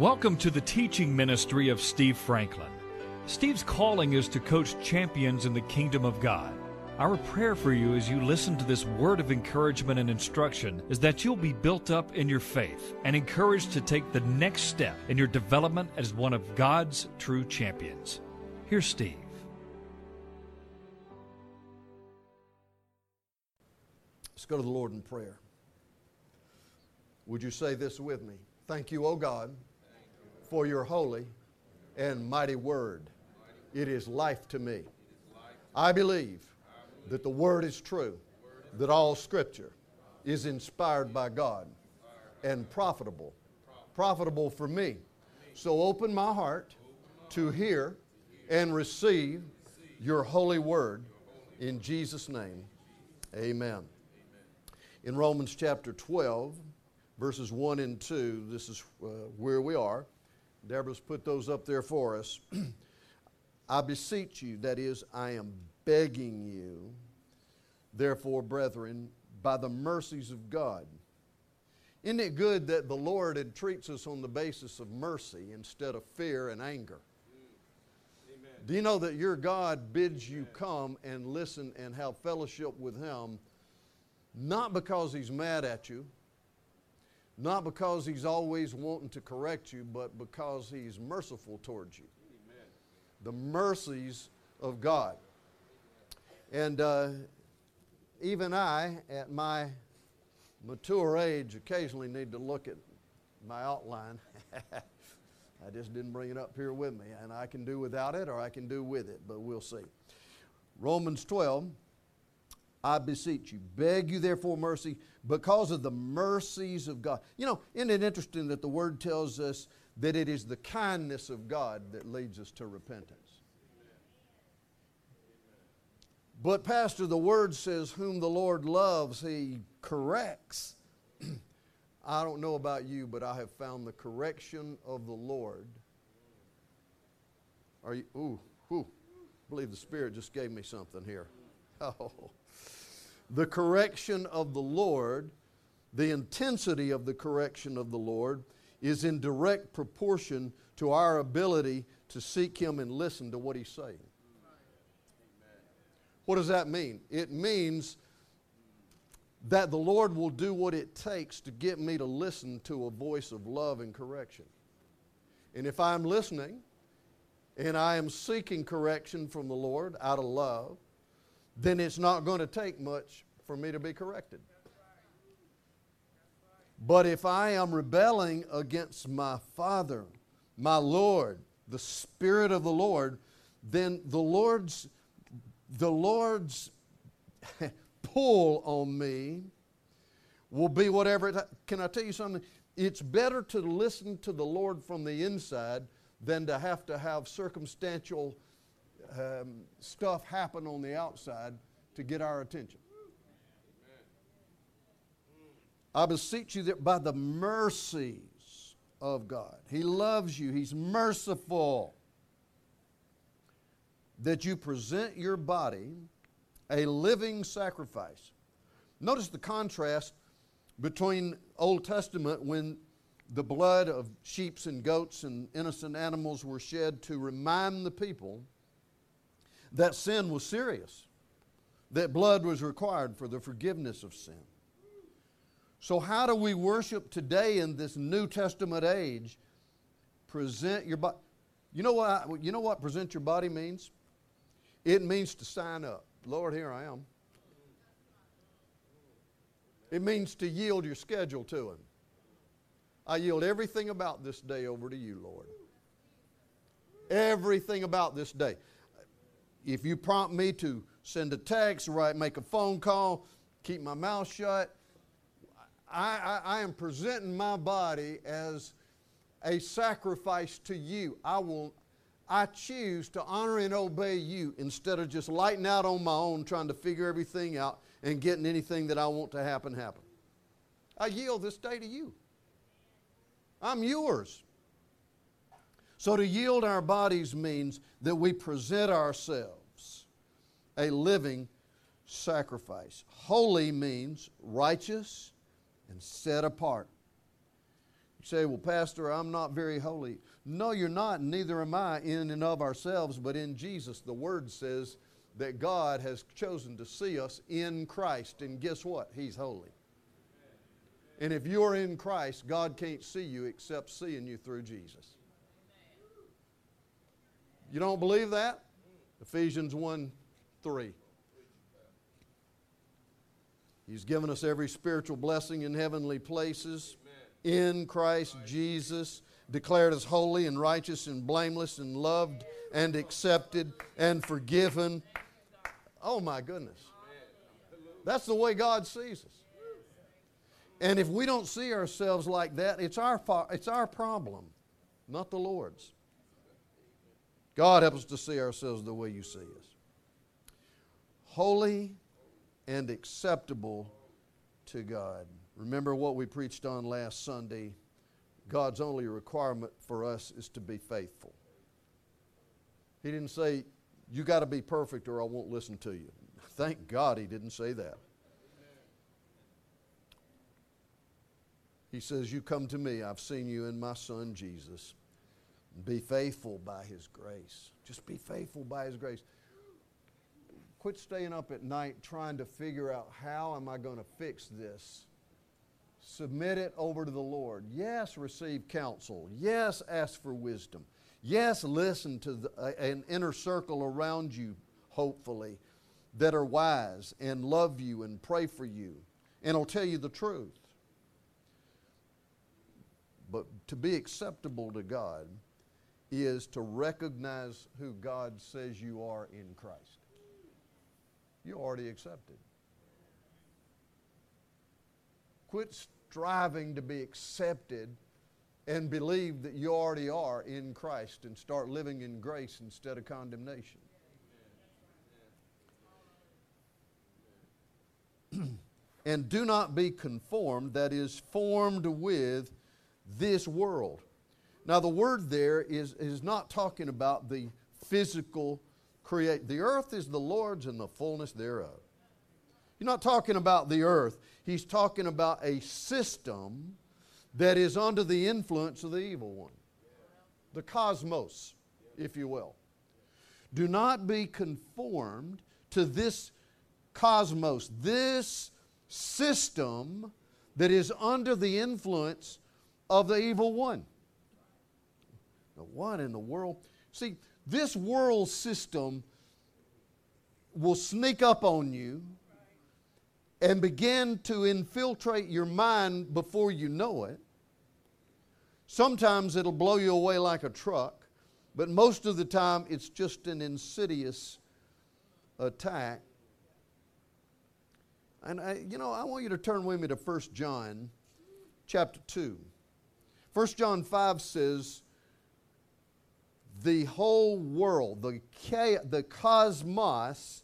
Welcome to the teaching ministry of Steve Franklin. Steve's calling is to coach champions in the kingdom of God. Our prayer for you as you listen to this word of encouragement and instruction is that you'll be built up in your faith and encouraged to take the next step in your development as one of God's true champions. Here's Steve. Let's go to the Lord in prayer. Would you say this with me? Thank you, O God for your holy and mighty word. It is life to me. I believe that the word is true, that all scripture is inspired by God and profitable. Profitable for me. So open my heart to hear and receive your holy word in Jesus' name. Amen. In Romans chapter 12, verses 1 and 2, this is uh, where we are. Deborah's put those up there for us. I beseech you, that is, I am begging you, therefore, brethren, by the mercies of God. Isn't it good that the Lord entreats us on the basis of mercy instead of fear and anger? Amen. Do you know that your God bids you come and listen and have fellowship with Him, not because He's mad at you, not because he's always wanting to correct you, but because he's merciful towards you. Amen. The mercies of God. And uh, even I, at my mature age, occasionally need to look at my outline. I just didn't bring it up here with me. And I can do without it or I can do with it, but we'll see. Romans 12, I beseech you, beg you therefore mercy because of the mercies of God. You know, isn't it interesting that the Word tells us that it is the kindness of God that leads us to repentance? But, Pastor, the Word says, Whom the Lord loves, He corrects. I don't know about you, but I have found the correction of the Lord. Are you, ooh, ooh, I believe the Spirit just gave me something here. Oh the correction of the Lord, the intensity of the correction of the Lord, is in direct proportion to our ability to seek Him and listen to what He's saying. What does that mean? It means that the Lord will do what it takes to get me to listen to a voice of love and correction. And if I'm listening and I am seeking correction from the Lord out of love, then it's not going to take much for me to be corrected. But if I am rebelling against my Father, my Lord, the Spirit of the Lord, then the Lord's, the Lord's pull on me will be whatever it. Can I tell you something? It's better to listen to the Lord from the inside than to have to have circumstantial um, stuff happen on the outside to get our attention. I beseech you that by the mercies of God, He loves you, He's merciful, that you present your body a living sacrifice. Notice the contrast between Old Testament when the blood of sheep and goats and innocent animals were shed to remind the people that sin was serious, that blood was required for the forgiveness of sin. So, how do we worship today in this New Testament age? Present your body. You know what? You know what present your body means? It means to sign up. Lord, here I am. It means to yield your schedule to Him. I yield everything about this day over to you, Lord. Everything about this day. If you prompt me to send a text, write, make a phone call, keep my mouth shut, I, I, I am presenting my body as a sacrifice to you. I will, I choose to honor and obey you instead of just lighting out on my own, trying to figure everything out and getting anything that I want to happen happen. I yield this day to you. I'm yours. So to yield our bodies means that we present ourselves a living sacrifice. Holy means righteous and set apart. You say, well, Pastor, I'm not very holy. No, you're not, neither am I in and of ourselves, but in Jesus. The Word says that God has chosen to see us in Christ. And guess what? He's holy. And if you're in Christ, God can't see you except seeing you through Jesus. You don't believe that? Ephesians 1 3. He's given us every spiritual blessing in heavenly places in Christ Jesus, declared as holy and righteous and blameless and loved and accepted and forgiven. Oh my goodness. That's the way God sees us. And if we don't see ourselves like that, it's our, it's our problem, not the Lord's. God helps us to see ourselves the way you see us. Holy and acceptable to God. Remember what we preached on last Sunday. God's only requirement for us is to be faithful. He didn't say, You got to be perfect or I won't listen to you. Thank God he didn't say that. He says, You come to me. I've seen you in my son Jesus. Be faithful by his grace. Just be faithful by his grace. Quit staying up at night trying to figure out how am I going to fix this. Submit it over to the Lord. Yes, receive counsel. Yes, ask for wisdom. Yes, listen to the, uh, an inner circle around you, hopefully, that are wise and love you and pray for you and I'll tell you the truth. But to be acceptable to God is to recognize who God says you are in Christ. You're already accepted. Quit striving to be accepted and believe that you already are in Christ and start living in grace instead of condemnation. and do not be conformed, that is, formed with this world. Now, the word there is, is not talking about the physical create. The earth is the Lord's and the fullness thereof. He's not talking about the earth, he's talking about a system that is under the influence of the evil one. The cosmos, if you will. Do not be conformed to this cosmos, this system that is under the influence of the evil one. What in the world? See, this world system will sneak up on you and begin to infiltrate your mind before you know it. Sometimes it'll blow you away like a truck, but most of the time it's just an insidious attack. And I, you know, I want you to turn with me to 1 John chapter 2. 1 John 5 says, the whole world, the, the cosmos,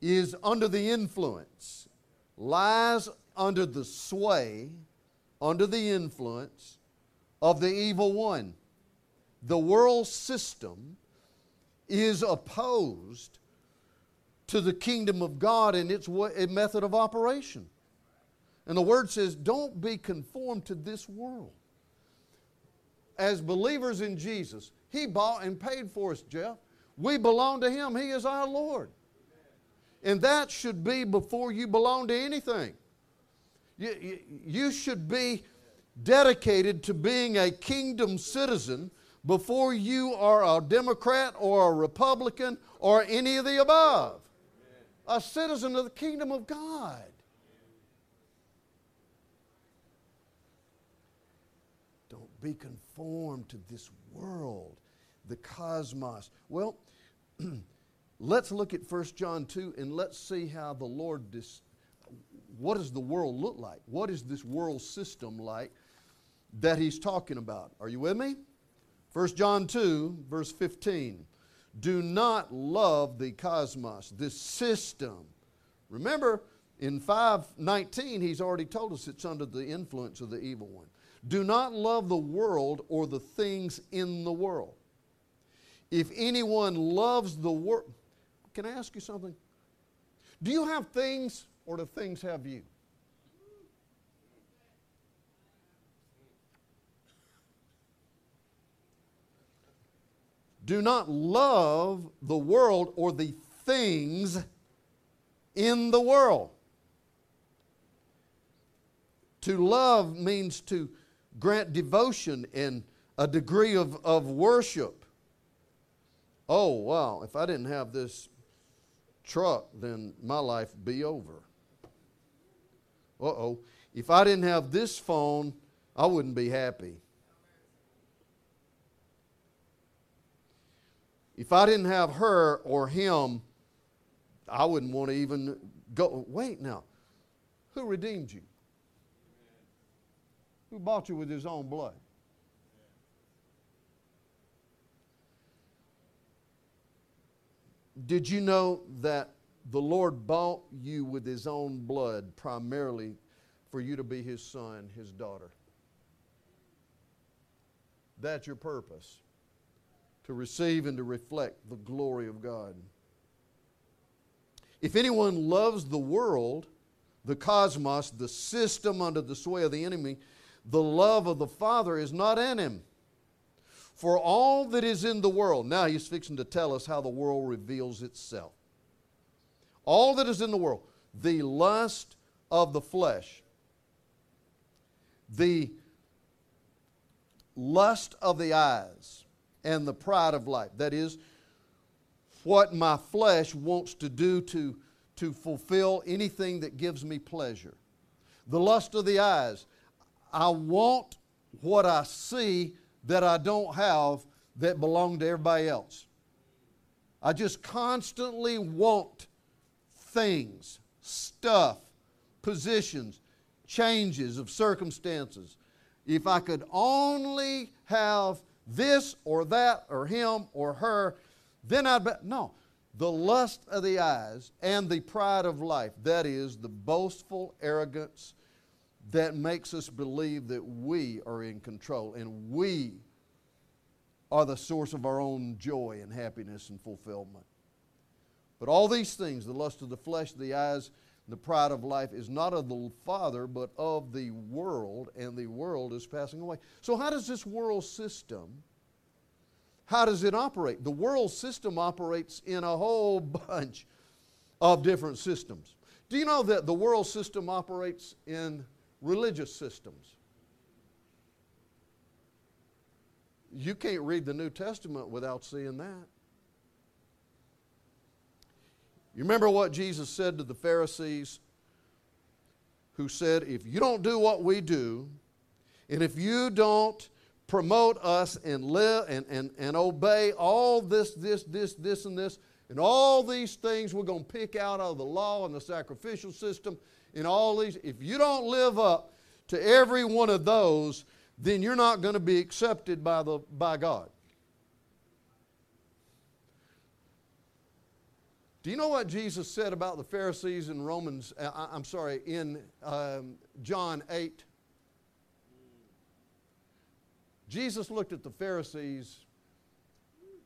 is under the influence, lies under the sway, under the influence of the evil one. The world system is opposed to the kingdom of God and its method of operation. And the word says, don't be conformed to this world as believers in Jesus, He bought and paid for us, Jeff. We belong to Him, He is our Lord. And that should be before you belong to anything. You, you, you should be dedicated to being a kingdom citizen before you are a Democrat or a Republican or any of the above. A citizen of the kingdom of God. Don't be conformed to this world, the cosmos. Well, let's look at 1 John 2 and let's see how the Lord, dis- what does the world look like? What is this world system like that he's talking about? Are you with me? 1 John 2, verse 15. Do not love the cosmos, this system. Remember, in 519, he's already told us it's under the influence of the evil one. Do not love the world or the things in the world. If anyone loves the world, can I ask you something? Do you have things or do things have you? Do not love the world or the things in the world. To love means to grant devotion and a degree of, of worship. Oh, wow, if I didn't have this truck, then my life would be over. Uh oh. If I didn't have this phone, I wouldn't be happy. If I didn't have her or him, I wouldn't want to even go. Wait now. Who redeemed you? Who bought you with his own blood? Did you know that the Lord bought you with his own blood primarily for you to be his son, his daughter? That's your purpose to receive and to reflect the glory of God. If anyone loves the world, the cosmos, the system under the sway of the enemy, the love of the Father is not in him. For all that is in the world, now he's fixing to tell us how the world reveals itself. All that is in the world, the lust of the flesh, the lust of the eyes, and the pride of life. That is, what my flesh wants to do to, to fulfill anything that gives me pleasure. The lust of the eyes. I want what I see that I don't have that belong to everybody else. I just constantly want things, stuff, positions, changes of circumstances. If I could only have this or that or him or her, then I'd be. No. The lust of the eyes and the pride of life, that is, the boastful arrogance that makes us believe that we are in control and we are the source of our own joy and happiness and fulfillment. But all these things, the lust of the flesh, the eyes, the pride of life, is not of the Father, but of the world, and the world is passing away. So, how does this world system? How does it operate? The world system operates in a whole bunch of different systems. Do you know that the world system operates in religious systems? You can't read the New Testament without seeing that. You remember what Jesus said to the Pharisees who said, If you don't do what we do, and if you don't promote us and live and, and, and obey all this, this, this, this, and this, and all these things we're going to pick out of the law and the sacrificial system, and all these, if you don't live up to every one of those, then you're not going to be accepted by, the, by God. Do you know what Jesus said about the Pharisees in Romans? Uh, I'm sorry, in um, John 8? Jesus looked at the Pharisees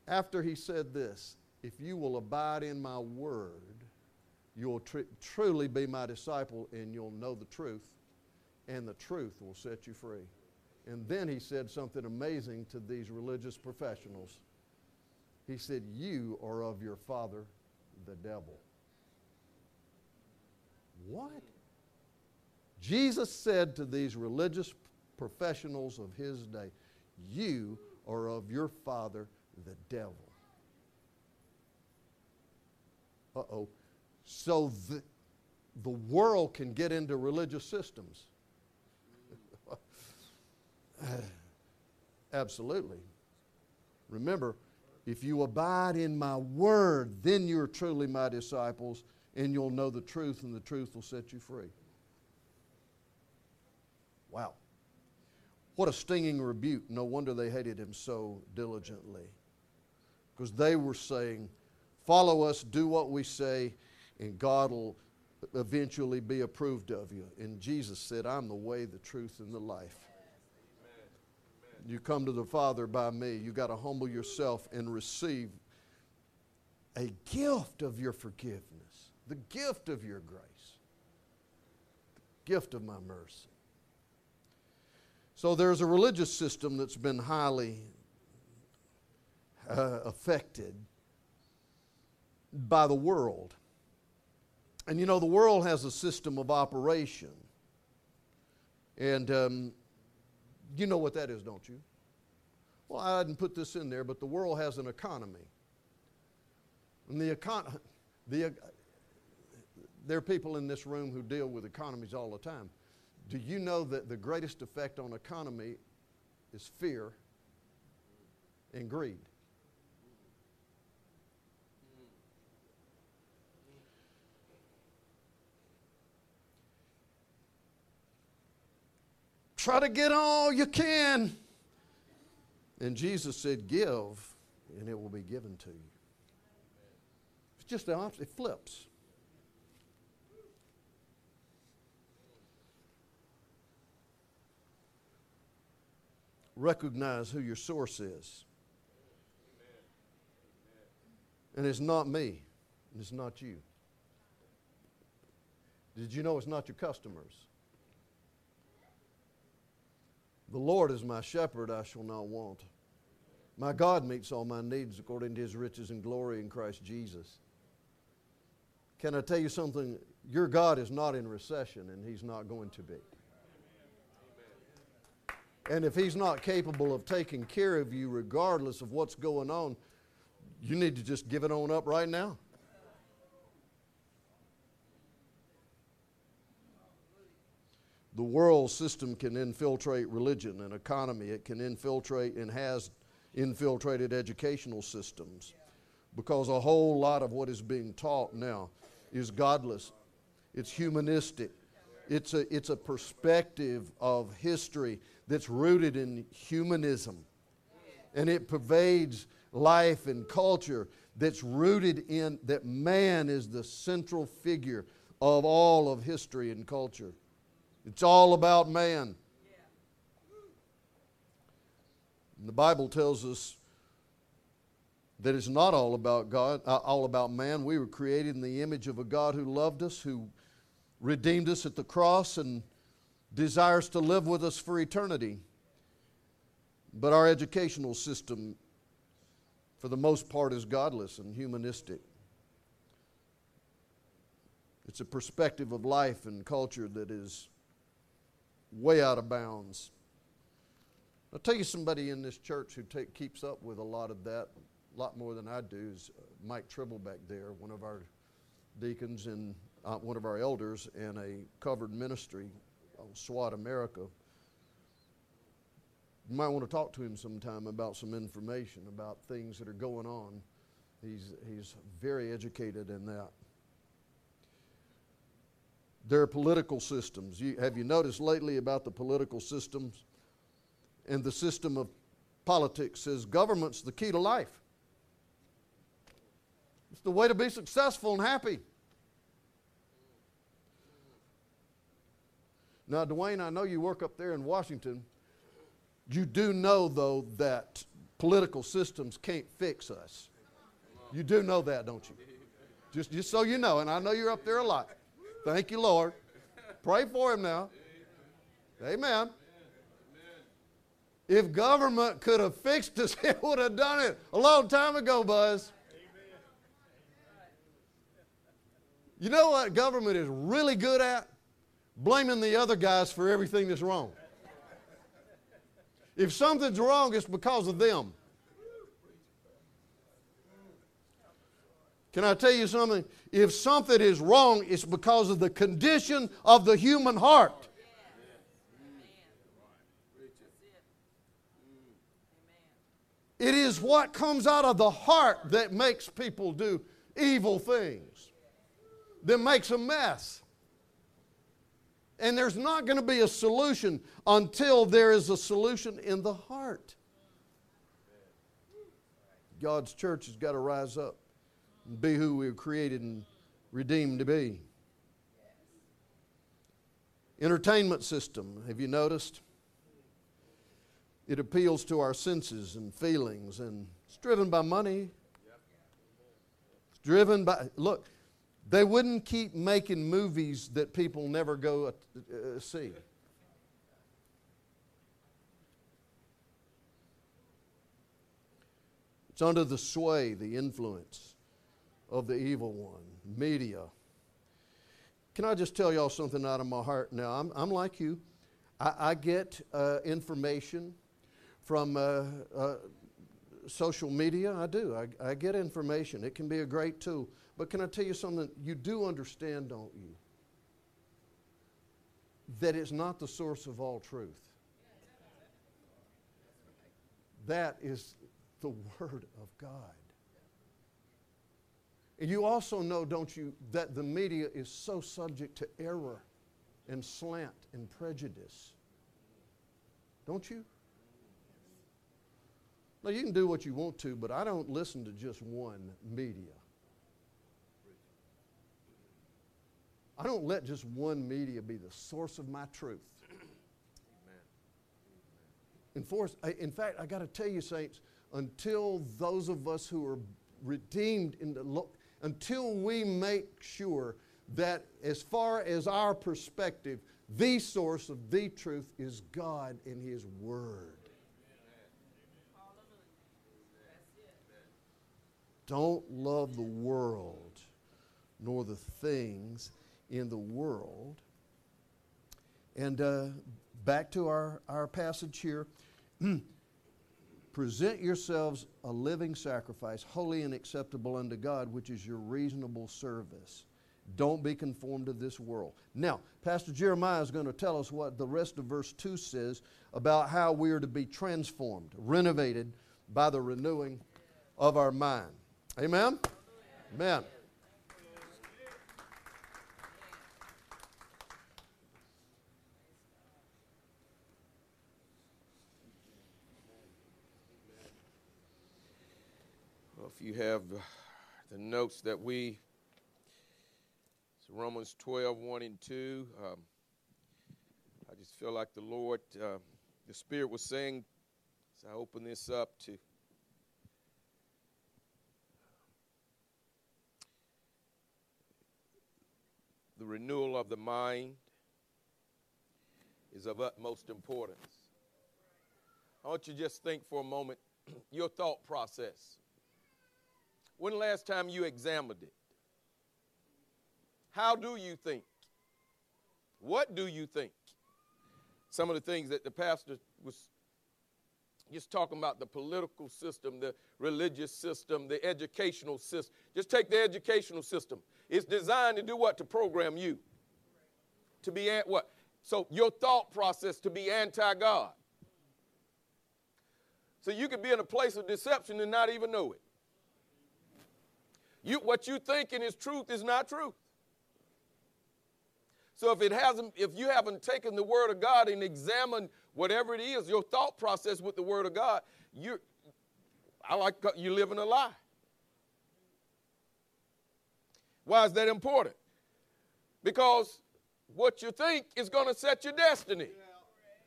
after he said this If you will abide in my word, you'll tr- truly be my disciple and you'll know the truth, and the truth will set you free. And then he said something amazing to these religious professionals. He said, You are of your father the devil. What? Jesus said to these religious professionals of his day, You are of your father, the devil. Uh oh. So the, world can get into religious systems. Absolutely. Remember, if you abide in my word, then you're truly my disciples, and you'll know the truth, and the truth will set you free. Wow. What a stinging rebuke. No wonder they hated him so diligently. Because they were saying, Follow us, do what we say, and God will eventually be approved of you. And Jesus said, I'm the way, the truth, and the life. You come to the Father by me. You got to humble yourself and receive a gift of your forgiveness, the gift of your grace, the gift of my mercy. So there's a religious system that's been highly, uh, affected by the world. And you know, the world has a system of operation. And um, you know what that is, don't you? Well, I didn't put this in there, but the world has an economy. And the econ- the, there are people in this room who deal with economies all the time. Do you know that the greatest effect on economy is fear and greed? Try to get all you can. And Jesus said, Give, and it will be given to you. It's just the opposite, it flips. Recognize who your source is. And it's not me, and it's not you. Did you know it's not your customers? The Lord is my shepherd, I shall not want. My God meets all my needs according to his riches and glory in Christ Jesus. Can I tell you something? Your God is not in recession, and he's not going to be. And if he's not capable of taking care of you, regardless of what's going on, you need to just give it on up right now. The world system can infiltrate religion and economy. It can infiltrate and has infiltrated educational systems because a whole lot of what is being taught now is godless. It's humanistic. It's a, it's a perspective of history that's rooted in humanism. And it pervades life and culture that's rooted in that man is the central figure of all of history and culture. It's all about man. And the Bible tells us that it's not all about God, uh, all about man. We were created in the image of a God who loved us, who redeemed us at the cross, and desires to live with us for eternity. But our educational system, for the most part, is godless and humanistic. It's a perspective of life and culture that is way out of bounds. I'll tell you somebody in this church who take, keeps up with a lot of that, a lot more than I do, is uh, Mike Tribble back there, one of our deacons and uh, one of our elders in a covered ministry on SWAT America. You might want to talk to him sometime about some information about things that are going on. He's, he's very educated in that. There are political systems. You, have you noticed lately about the political systems? And the system of politics says government's the key to life. It's the way to be successful and happy. Now, Dwayne, I know you work up there in Washington. You do know, though, that political systems can't fix us. You do know that, don't you? Just, just so you know, and I know you're up there a lot. Thank you, Lord. Pray for him now. Amen. If government could have fixed us, it would have done it a long time ago, Buzz. You know what government is really good at? Blaming the other guys for everything that's wrong. If something's wrong, it's because of them. Can I tell you something? If something is wrong, it's because of the condition of the human heart. It is what comes out of the heart that makes people do evil things, that makes a mess. And there's not going to be a solution until there is a solution in the heart. God's church has got to rise up and be who we were created and redeemed to be. Entertainment system, have you noticed? It appeals to our senses and feelings, and it's driven by money. It's driven by, look, they wouldn't keep making movies that people never go uh, see. It's under the sway, the influence of the evil one, media. Can I just tell y'all something out of my heart now? I'm, I'm like you. I, I get uh, information from uh, uh, social media. I do. I, I get information. It can be a great tool. But can I tell you something? You do understand, don't you? That it's not the source of all truth. That is the Word of God. And you also know, don't you, that the media is so subject to error and slant and prejudice. Don't you? Now, you can do what you want to, but I don't listen to just one media. I don't let just one media be the source of my truth. In, force, in fact, I got to tell you, saints, until those of us who are redeemed in the until we make sure that as far as our perspective, the source of the truth is God and His Word. Don't love the world nor the things in the world. And uh, back to our, our passage here. Present yourselves a living sacrifice, holy and acceptable unto God, which is your reasonable service. Don't be conformed to this world. Now, Pastor Jeremiah is going to tell us what the rest of verse 2 says about how we are to be transformed, renovated by the renewing of our mind. Amen? Amen. if you have the notes that we, Romans 12, 1 and 2. Um, I just feel like the Lord, uh, the Spirit was saying as I open this up to the renewal of the mind is of utmost importance. I want you to just think for a moment your thought process. When last time you examined it? How do you think? What do you think? Some of the things that the pastor was just talking about the political system, the religious system, the educational system. Just take the educational system. It's designed to do what? To program you. To be at what? So your thought process to be anti-God. So you could be in a place of deception and not even know it. You, what you thinking is truth is not truth. So if it hasn't, if you haven't taken the word of God and examined whatever it is, your thought process with the word of God, you I like you living a lie. Why is that important? Because what you think is going to set your destiny.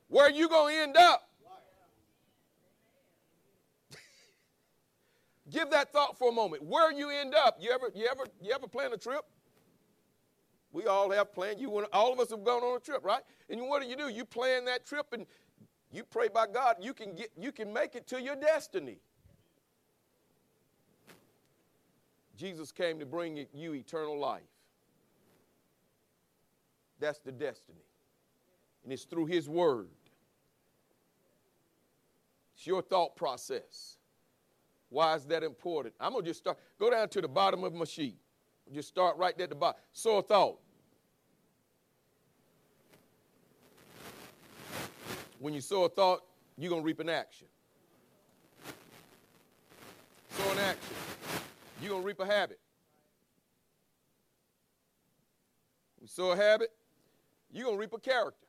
Where you going to end up Give that thought for a moment. Where you end up, you ever, you ever, you ever plan a trip? We all have planned. You want, all of us have gone on a trip, right? And what do you do? You plan that trip and you pray by God, you can get, you can make it to your destiny. Jesus came to bring you eternal life. That's the destiny. And it's through His Word. It's your thought process. Why is that important? I'm going to just start, go down to the bottom of my sheet. Just start right there at the bottom. Sow a thought. When you sow a thought, you're going to reap an action. Sow an action. You're going to reap a habit. You sow a habit, you're going to reap a character.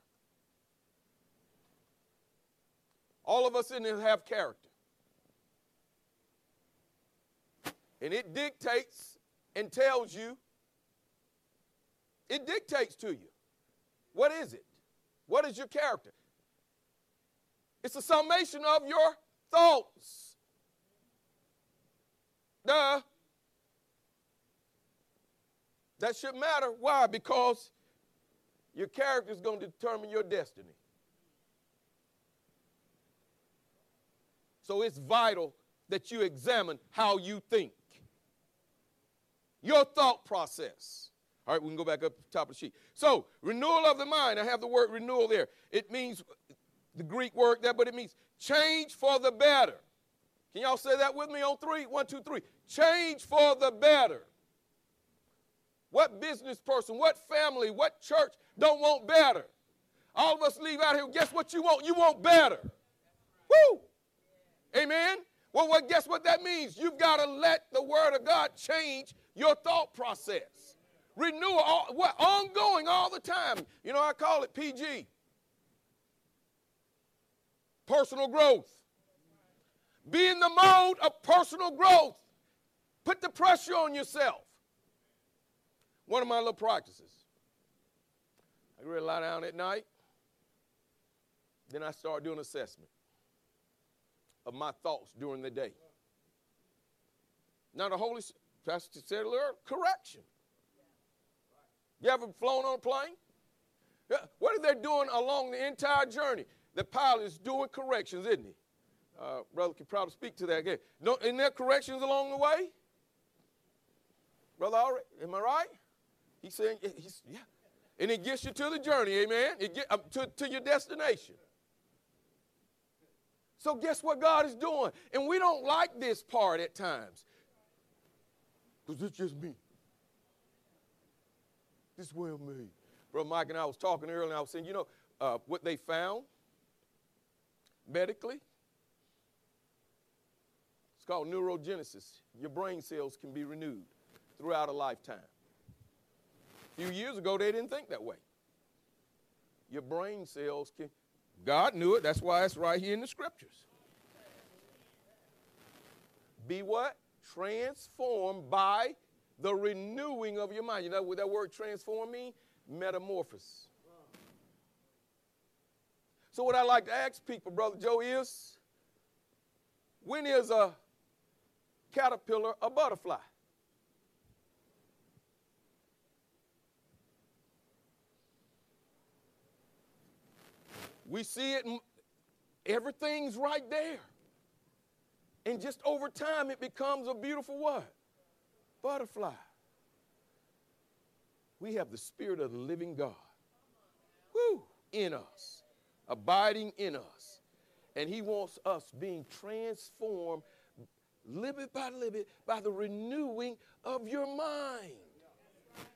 All of us in here have character. And it dictates and tells you, it dictates to you. What is it? What is your character? It's a summation of your thoughts. Duh. That should matter. Why? Because your character is going to determine your destiny. So it's vital that you examine how you think. Your thought process. All right, we can go back up to top of the sheet. So, renewal of the mind. I have the word renewal there. It means the Greek word there, but it means change for the better. Can y'all say that with me on three? One, two, three. Change for the better. What business person, what family, what church don't want better? All of us leave out here, guess what you want? You want better. Woo! Amen? Well, well, guess what that means? You've got to let the Word of God change your thought process. Renewal, all, what, ongoing all the time. You know, I call it PG. Personal growth. Be in the mode of personal growth. Put the pressure on yourself. One of my little practices. I really lie down at night. Then I start doing assessment of my thoughts during the day. Now the Holy Pastor said earlier, correction. You ever flown on a plane? What are they doing along the entire journey? The pilot is doing corrections, isn't he? Uh, brother can probably speak to that again. No, isn't there corrections along the way? Brother, am I right? He's saying, he's, yeah. And it gets you to the journey, amen? It get, uh, to, to your destination. So guess what God is doing? And we don't like this part at times. Because it's just me. This well me. Brother Mike and I was talking earlier, and I was saying, you know, uh, what they found medically, it's called neurogenesis. Your brain cells can be renewed throughout a lifetime. A few years ago, they didn't think that way. Your brain cells can, God knew it. That's why it's right here in the scriptures. Be what? Transformed by the renewing of your mind. You know what that word transform means? Metamorphosis. So, what I like to ask people, Brother Joe, is when is a caterpillar a butterfly? We see it, everything's right there. And just over time, it becomes a beautiful what? Butterfly. We have the Spirit of the living God woo, in us, abiding in us. And He wants us being transformed little bit by little bit by the renewing of your mind.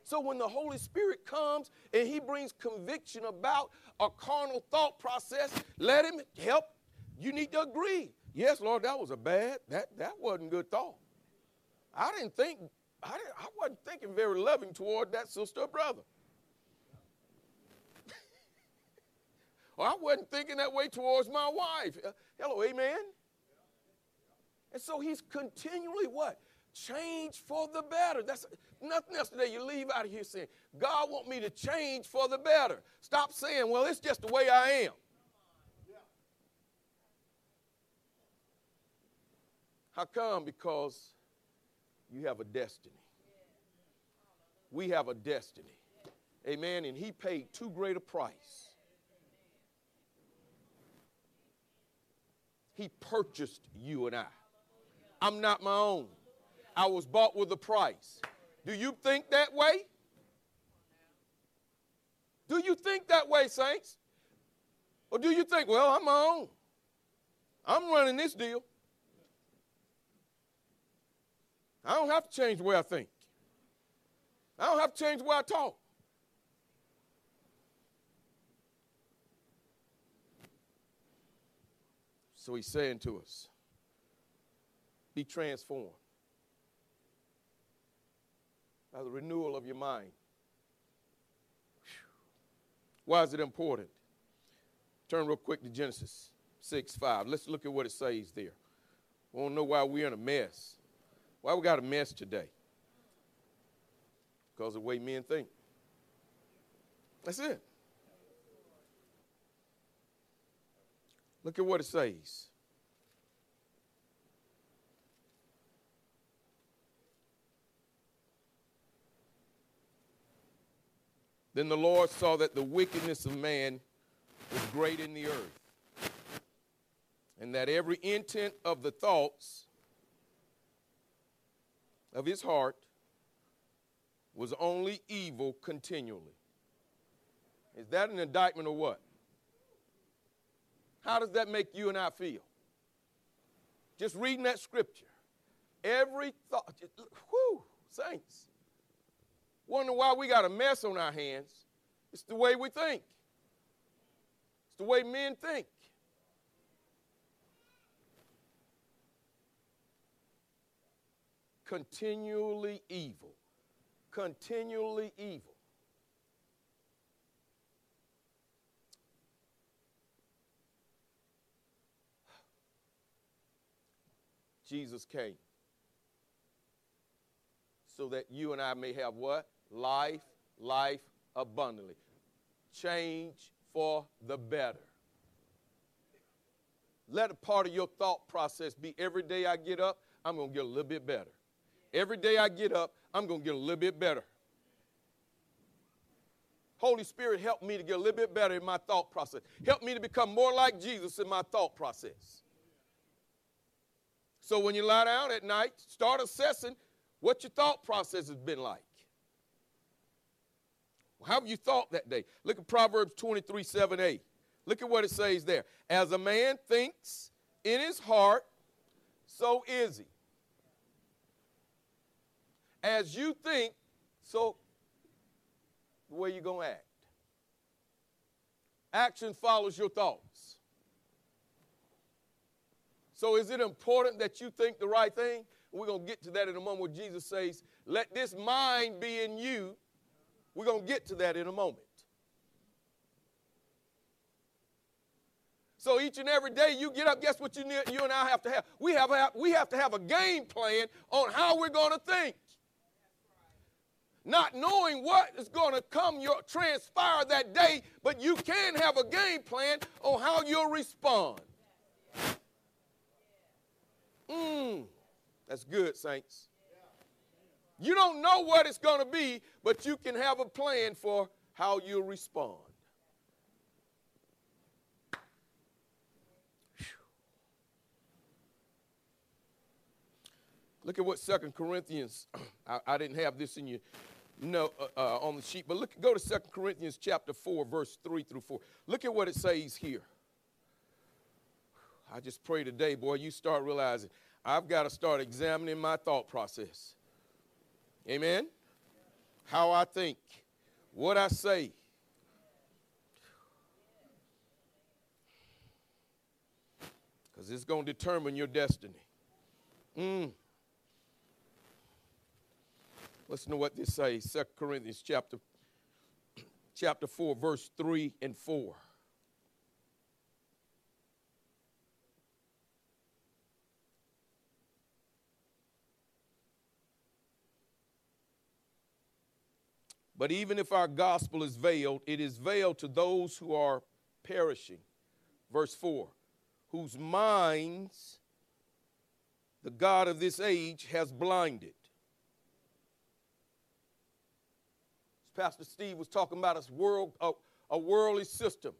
So when the Holy Spirit comes and He brings conviction about a carnal thought process, let Him help. You need to agree. Yes, Lord, that was a bad, that, that wasn't good thought. I didn't think, I, didn't, I wasn't thinking very loving toward that sister or brother. or I wasn't thinking that way towards my wife. Uh, hello, amen? And so he's continually what? Change for the better. That's nothing else today. You leave out of here saying, God want me to change for the better. Stop saying, well, it's just the way I am. How come? Because you have a destiny. We have a destiny. Amen. And he paid too great a price. He purchased you and I. I'm not my own. I was bought with a price. Do you think that way? Do you think that way, saints? Or do you think, well, I'm my own? I'm running this deal. I don't have to change the way I think. I don't have to change the way I talk. So he's saying to us, be transformed the renewal of your mind. Why is it important? Turn real quick to Genesis 6 5. Let's look at what it says there. We want to know why we're in a mess. Why we got a mess today? Because of the way men think. That's it. Look at what it says. Then the Lord saw that the wickedness of man was great in the earth, and that every intent of the thoughts of his heart was only evil continually. Is that an indictment or what? How does that make you and I feel? Just reading that scripture. Every thought, whoo, saints. Wonder why we got a mess on our hands. It's the way we think. It's the way men think. Continually evil. Continually evil. Jesus came so that you and I may have what? Life, life abundantly. Change for the better. Let a part of your thought process be every day I get up, I'm going to get a little bit better. Every day I get up, I'm going to get a little bit better. Holy Spirit, help me to get a little bit better in my thought process. Help me to become more like Jesus in my thought process. So when you lie down at night, start assessing what your thought process has been like. How have you thought that day? Look at Proverbs 23 7 8. Look at what it says there. As a man thinks in his heart, so is he. As you think, so the way you're going to act. Action follows your thoughts. So is it important that you think the right thing? We're going to get to that in a moment where Jesus says, Let this mind be in you. We're going to get to that in a moment. So each and every day you get up, guess what you, you and I have to have? We have, we have to have a game plan on how we're going to think. Not knowing what is going to come, your, transpire that day, but you can have a game plan on how you'll respond. Mmm, that's good, saints. You don't know what it's going to be, but you can have a plan for how you'll respond. Look at what Second Corinthians, I, I, didn't have this in your no, uh, uh, on the sheet, but look, go to Second Corinthians chapter 4, verse 3 through 4. Look at what it says here. I just pray today, boy, you start realizing I've got to start examining my thought process. Amen? How I think, what I say. Because it's going to determine your destiny. Mm. Listen to what this says, 2 Corinthians chapter, chapter 4, verse 3 and 4. But even if our gospel is veiled, it is veiled to those who are perishing. Verse 4 whose minds the God of this age has blinded. Pastor Steve was talking about a world, a, a worldly system.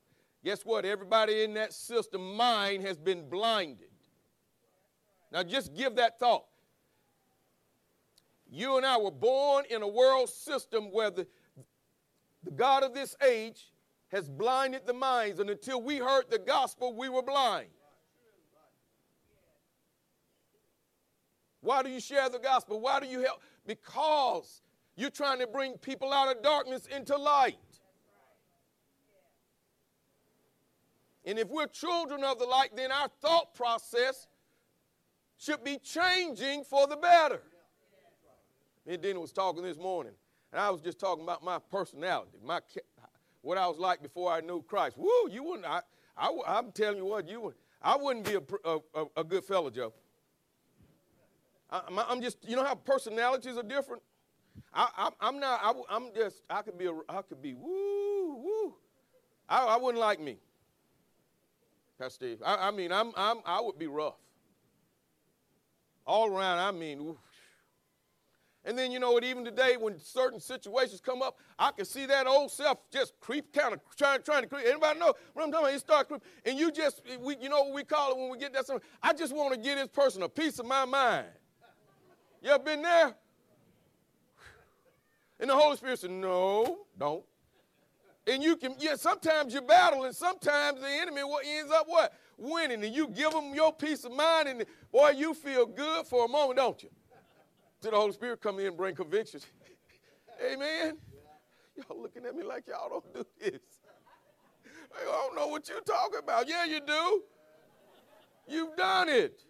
Guess what? Everybody in that system, mind has been blinded. Now just give that thought. You and I were born in a world system where the, the God of this age has blinded the minds, and until we heard the gospel, we were blind. Why do you share the gospel? Why do you help? Because you're trying to bring people out of darkness into light. And if we're children of the light, then our thought process should be changing for the better. Me and Dina was talking this morning, and I was just talking about my personality, my what I was like before I knew Christ. Woo, you wouldn't. I, I, am telling you what, you would. I wouldn't be a, a, a good fellow, Joe. I, am just, you know how personalities are different. I, am not. I, I'm just. I could be. A, I could be. Woo, woo. I, I wouldn't like me, Pastor Steve. I, I mean, I'm, I'm. I would be rough. All around. I mean, and then, you know what, even today, when certain situations come up, I can see that old self just creep, kind of trying, trying to creep. Anybody know what I'm talking about? You start creep, and you just, we, you know what we call it when we get that something? I just want to give this person a piece of my mind. You ever been there? And the Holy Spirit said, No, don't. And you can, yeah, sometimes you battle, and sometimes the enemy what ends up what? Winning. And you give them your peace of mind, and boy, you feel good for a moment, don't you? Till the Holy Spirit come in and bring convictions. Amen. Y'all looking at me like y'all don't do this. I don't know what you're talking about. Yeah, you do. You've done it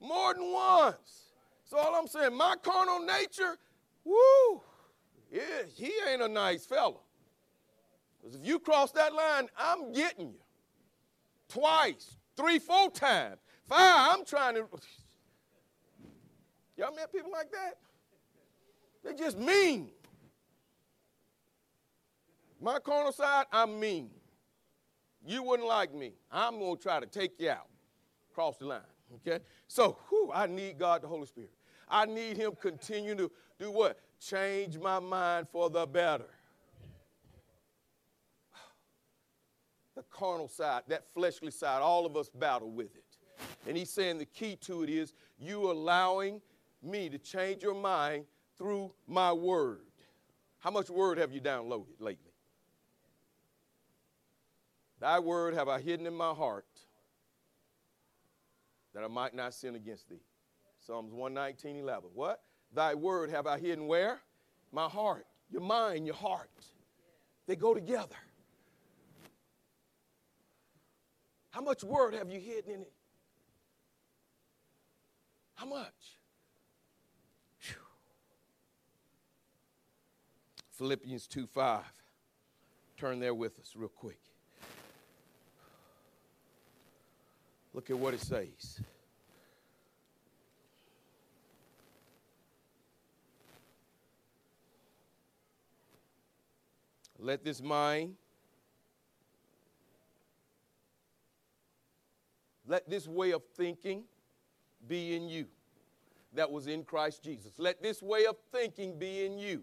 more than once. So all I'm saying, my carnal nature, woo, yeah, he ain't a nice fella. Because if you cross that line, I'm getting you. Twice, three, four times. Five, I'm trying to. Y'all met people like that? They just mean. My carnal side, I'm mean. You wouldn't like me. I'm going to try to take you out. Cross the line. Okay? So, whew, I need God, the Holy Spirit. I need Him continue to do what? Change my mind for the better. The carnal side, that fleshly side, all of us battle with it. And He's saying the key to it is you allowing me to change your mind through my word. How much word have you downloaded lately? Thy word have I hidden in my heart that I might not sin against thee. Psalms 119, 11. What? Thy word have I hidden where? My heart, your mind, your heart. They go together. How much word have you hidden in it? How much? Whew. Philippians 2 5. Turn there with us real quick. Look at what it says. Let this mind, let this way of thinking be in you that was in Christ Jesus. Let this way of thinking be in you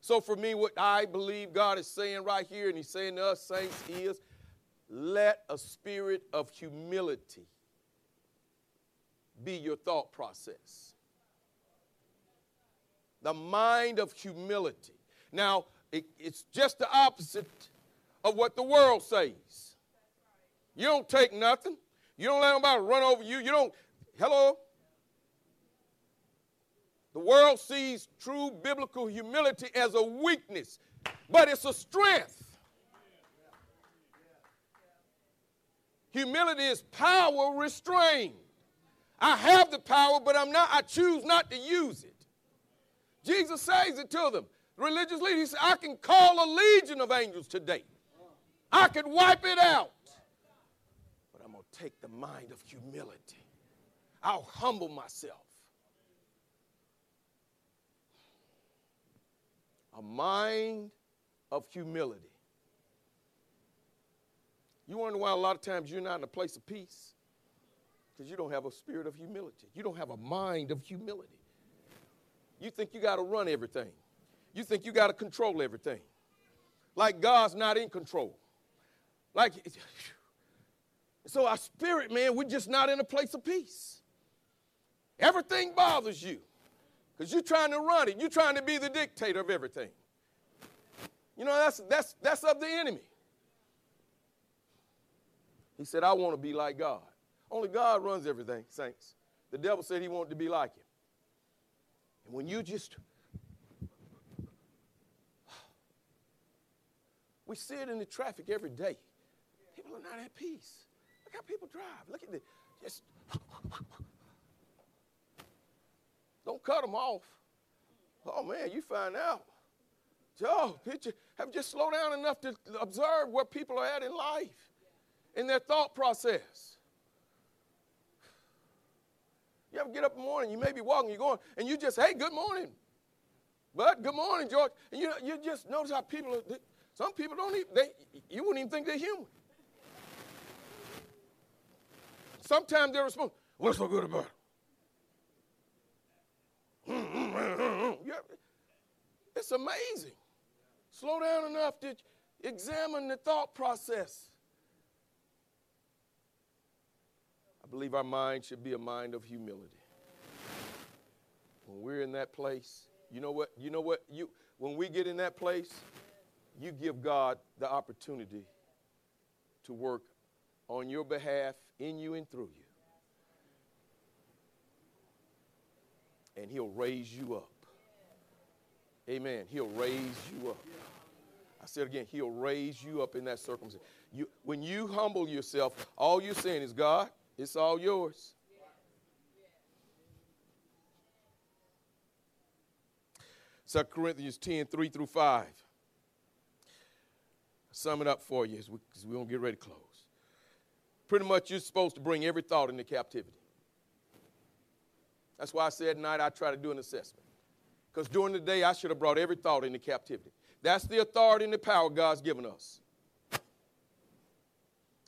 So, for me, what I believe God is saying right here, and He's saying to us, saints, is let a spirit of humility be your thought process. The mind of humility. Now, it, it's just the opposite of what the world says. You don't take nothing. You don't let nobody run over you. You don't, hello? The world sees true biblical humility as a weakness, but it's a strength. Humility is power restrained. I have the power, but I'm not, I choose not to use it. Jesus says it to them. The religious leader, he said, I can call a legion of angels today. I could wipe it out. But I'm going to take the mind of humility. I'll humble myself. A mind of humility. You wonder why a lot of times you're not in a place of peace? Because you don't have a spirit of humility. You don't have a mind of humility. You think you got to run everything. You think you got to control everything. Like God's not in control. Like, so our spirit, man, we're just not in a place of peace. Everything bothers you. Because you're trying to run it. You're trying to be the dictator of everything. You know, that's, that's, that's of the enemy. He said, I want to be like God. Only God runs everything, saints. The devil said he wanted to be like him. And when you just, we see it in the traffic every day. People are not at peace. Look how people drive. Look at this. Just don't cut them off. Oh man, you find out. Joe, picture, have just slow down enough to observe where people are at in life, in their thought process. You ever get up in the morning, you may be walking, you're going, and you just, hey, good morning. But good morning, George. And you you just notice how people are, some people don't even, they, you wouldn't even think they're human. Sometimes they respond, what's so good about it? Mm-hmm. It's amazing. Slow down enough to examine the thought process. I believe our mind should be a mind of humility. When we're in that place, you know what? You know what? You when we get in that place, you give God the opportunity to work on your behalf, in you and through you. And he'll raise you up. Amen. He'll raise you up. I said again, he'll raise you up in that circumstance. You, when you humble yourself, all you're saying is, God, it's all yours. Second Corinthians 10, 3 through 5. Sum it up for you because we, we won't get ready to close. Pretty much, you're supposed to bring every thought into captivity. That's why I said tonight I try to do an assessment. Because during the day, I should have brought every thought into captivity. That's the authority and the power God's given us.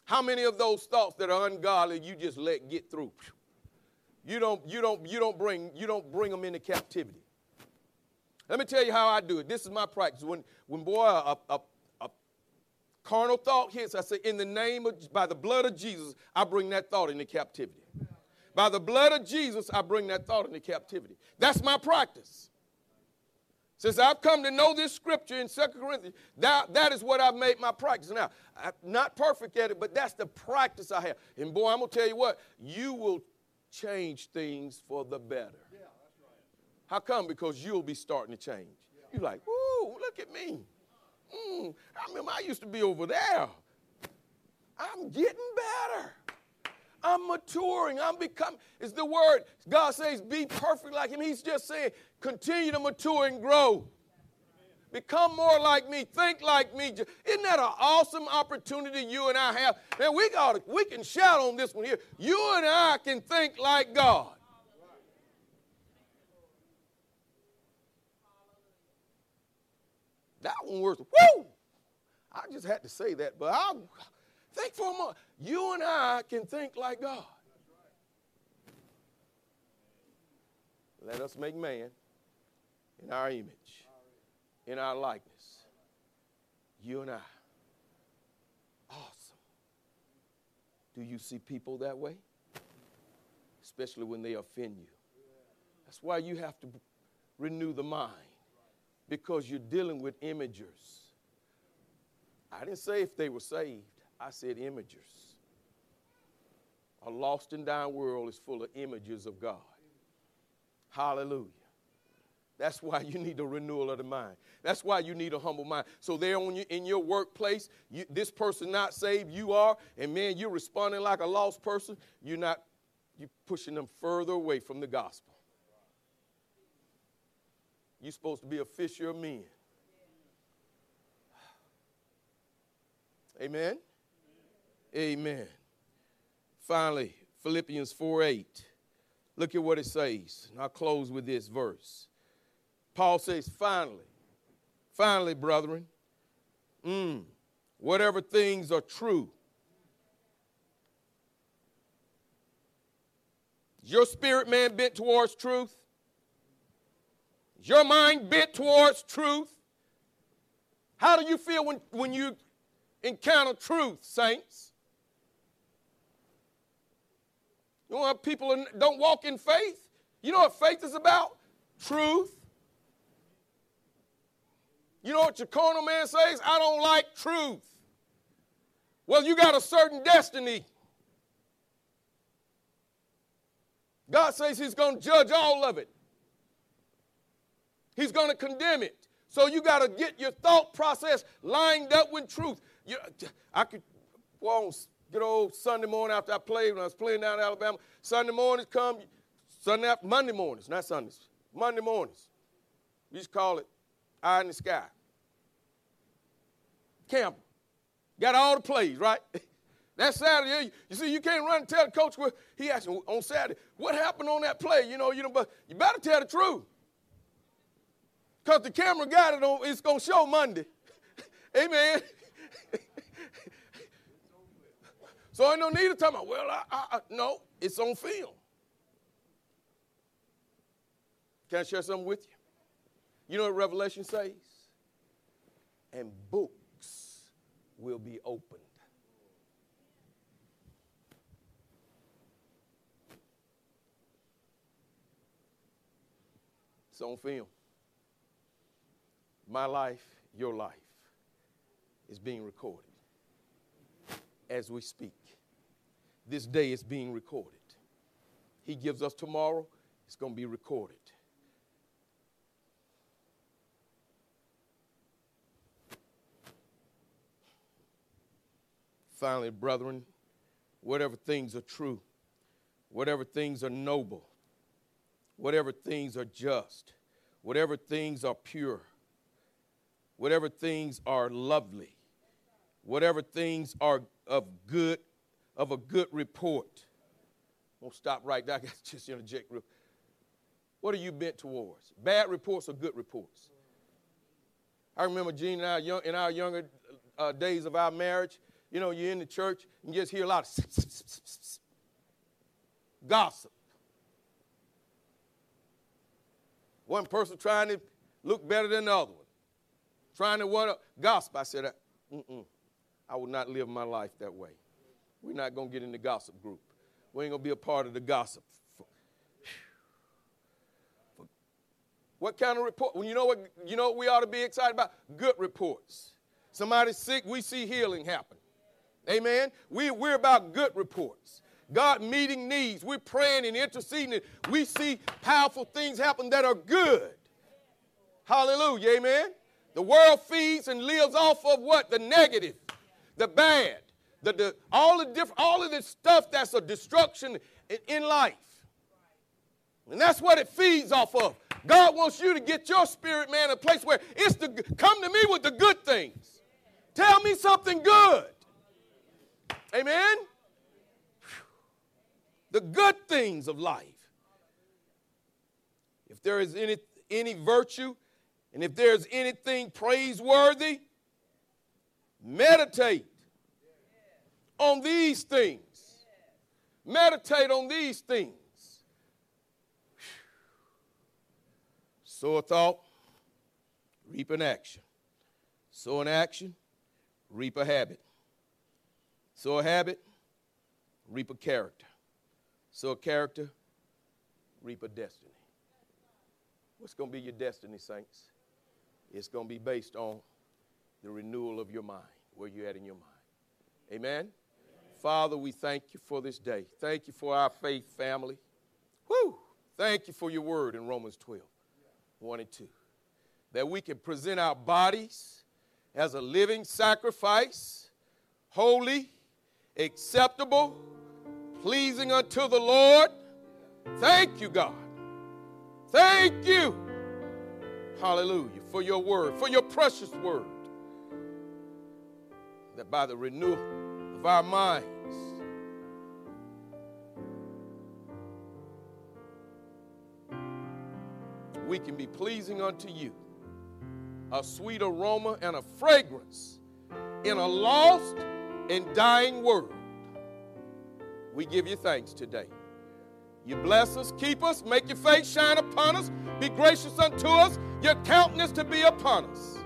How many of those thoughts that are ungodly you just let get through? You don't, you don't, you don't bring, you don't bring them into captivity. Let me tell you how I do it. This is my practice. When, when boy, a, a, a carnal thought hits, I say, in the name of, by the blood of Jesus, I bring that thought into captivity. By the blood of Jesus, I bring that thought into captivity. That's my practice. Since I've come to know this scripture in Second Corinthians, that, that is what I've made my practice. Now, I'm not perfect at it, but that's the practice I have. And boy, I'm going to tell you what, you will change things for the better. Yeah, that's right. How come? Because you'll be starting to change. Yeah. You're like, whoo, look at me. Mm, I remember I used to be over there. I'm getting better. I'm maturing. I'm becoming. It's the word. God says, be perfect like him. He's just saying, continue to mature and grow. Become more like me. Think like me. Isn't that an awesome opportunity you and I have? Man, we got we can shout on this one here. You and I can think like God. That one was woo. I just had to say that, but I think for a moment. You and I can think like God. Let us make man in our image, in our likeness. You and I. Awesome. Do you see people that way? Especially when they offend you. That's why you have to renew the mind because you're dealing with imagers. I didn't say if they were saved, I said imagers. A lost and dying world is full of images of God. Hallelujah. That's why you need a renewal of the mind. That's why you need a humble mind. So there on you, in your workplace, you, this person not saved, you are, and man, you're responding like a lost person. You're not. You're pushing them further away from the gospel. You're supposed to be a fisher of men. Amen. Amen. Finally, Philippians 4 8. Look at what it says. And I'll close with this verse. Paul says, finally, finally, brethren, mm, whatever things are true, is your spirit man bent towards truth? Is your mind bent towards truth? How do you feel when, when you encounter truth, saints? You know what people don't walk in faith? You know what faith is about? Truth. You know what your carnal man says? I don't like truth. Well, you got a certain destiny. God says He's going to judge all of it, He's going to condemn it. So you got to get your thought process lined up with truth. You, I could, well, good old Sunday morning after I played when I was playing down in Alabama. Sunday mornings come, Sunday after, Monday mornings, not Sundays, Monday mornings. We just call it eye in the sky. Campbell. Got all the plays, right? That Saturday, you see, you can't run and tell the coach what he asked on Saturday, what happened on that play? You know, you know, but you better tell the truth. Because the camera got it on, it's gonna show Monday. Amen. so I don't need to talk about, well, I, I, I, no, it's on film. Can I share something with you? You know what Revelation says? And books will be opened. It's on film. My life, your life, is being recorded as we speak. This day is being recorded. He gives us tomorrow, it's going to be recorded. Finally, brethren, whatever things are true, whatever things are noble, whatever things are just, whatever things are pure, whatever things are lovely, whatever things are of good, of a good report. Gonna stop right there. I got just interject real. What are you bent towards? Bad reports or good reports? I remember Gene and I young, in our younger uh, days of our marriage, you know, you're in the church and you just hear a lot of gossip. One person trying to look better than the other one, trying to what gossip. I said, Mm-mm, I will not live my life that way. We're not going to get in the gossip group. We ain't going to be a part of the gossip. What kind of report? Well, you know what? You know what we ought to be excited about? Good reports. Somebody's sick, we see healing happen. Amen. We, we're about good reports. God meeting needs. We're praying and interceding. We see powerful things happen that are good. Hallelujah. Amen. The world feeds and lives off of what? The negative, the bad, the, the all the different, all of this stuff that's a destruction in, in life. And that's what it feeds off of. God wants you to get your spirit man a place where it's the come to me with the good things. Tell me something good. Amen? The good things of life. If there is any, any virtue and if there's anything praiseworthy, meditate on these things. Meditate on these things. Sow a thought, reap an action. Sow an action, reap a habit. Sow a habit, reap a character. Sow a character, reap a destiny. What's going to be your destiny, saints? It's going to be based on the renewal of your mind, where you're at in your mind. Amen? Father, we thank you for this day. Thank you for our faith family. Woo! Thank you for your word in Romans 12, 1 and 2. That we can present our bodies as a living sacrifice, holy, acceptable, pleasing unto the Lord. Thank you, God. Thank you. Hallelujah. For your word, for your precious word. That by the renewal of our minds, we can be pleasing unto you. A sweet aroma and a fragrance in a lost and dying world. We give you thanks today. You bless us, keep us, make your face shine upon us, be gracious unto us, your countenance to be upon us.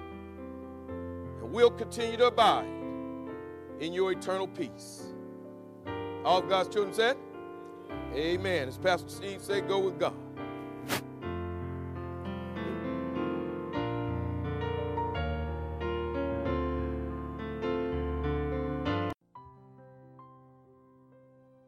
And we'll continue to abide in your eternal peace. All God's children said, Amen. As Pastor Steve said, go with God.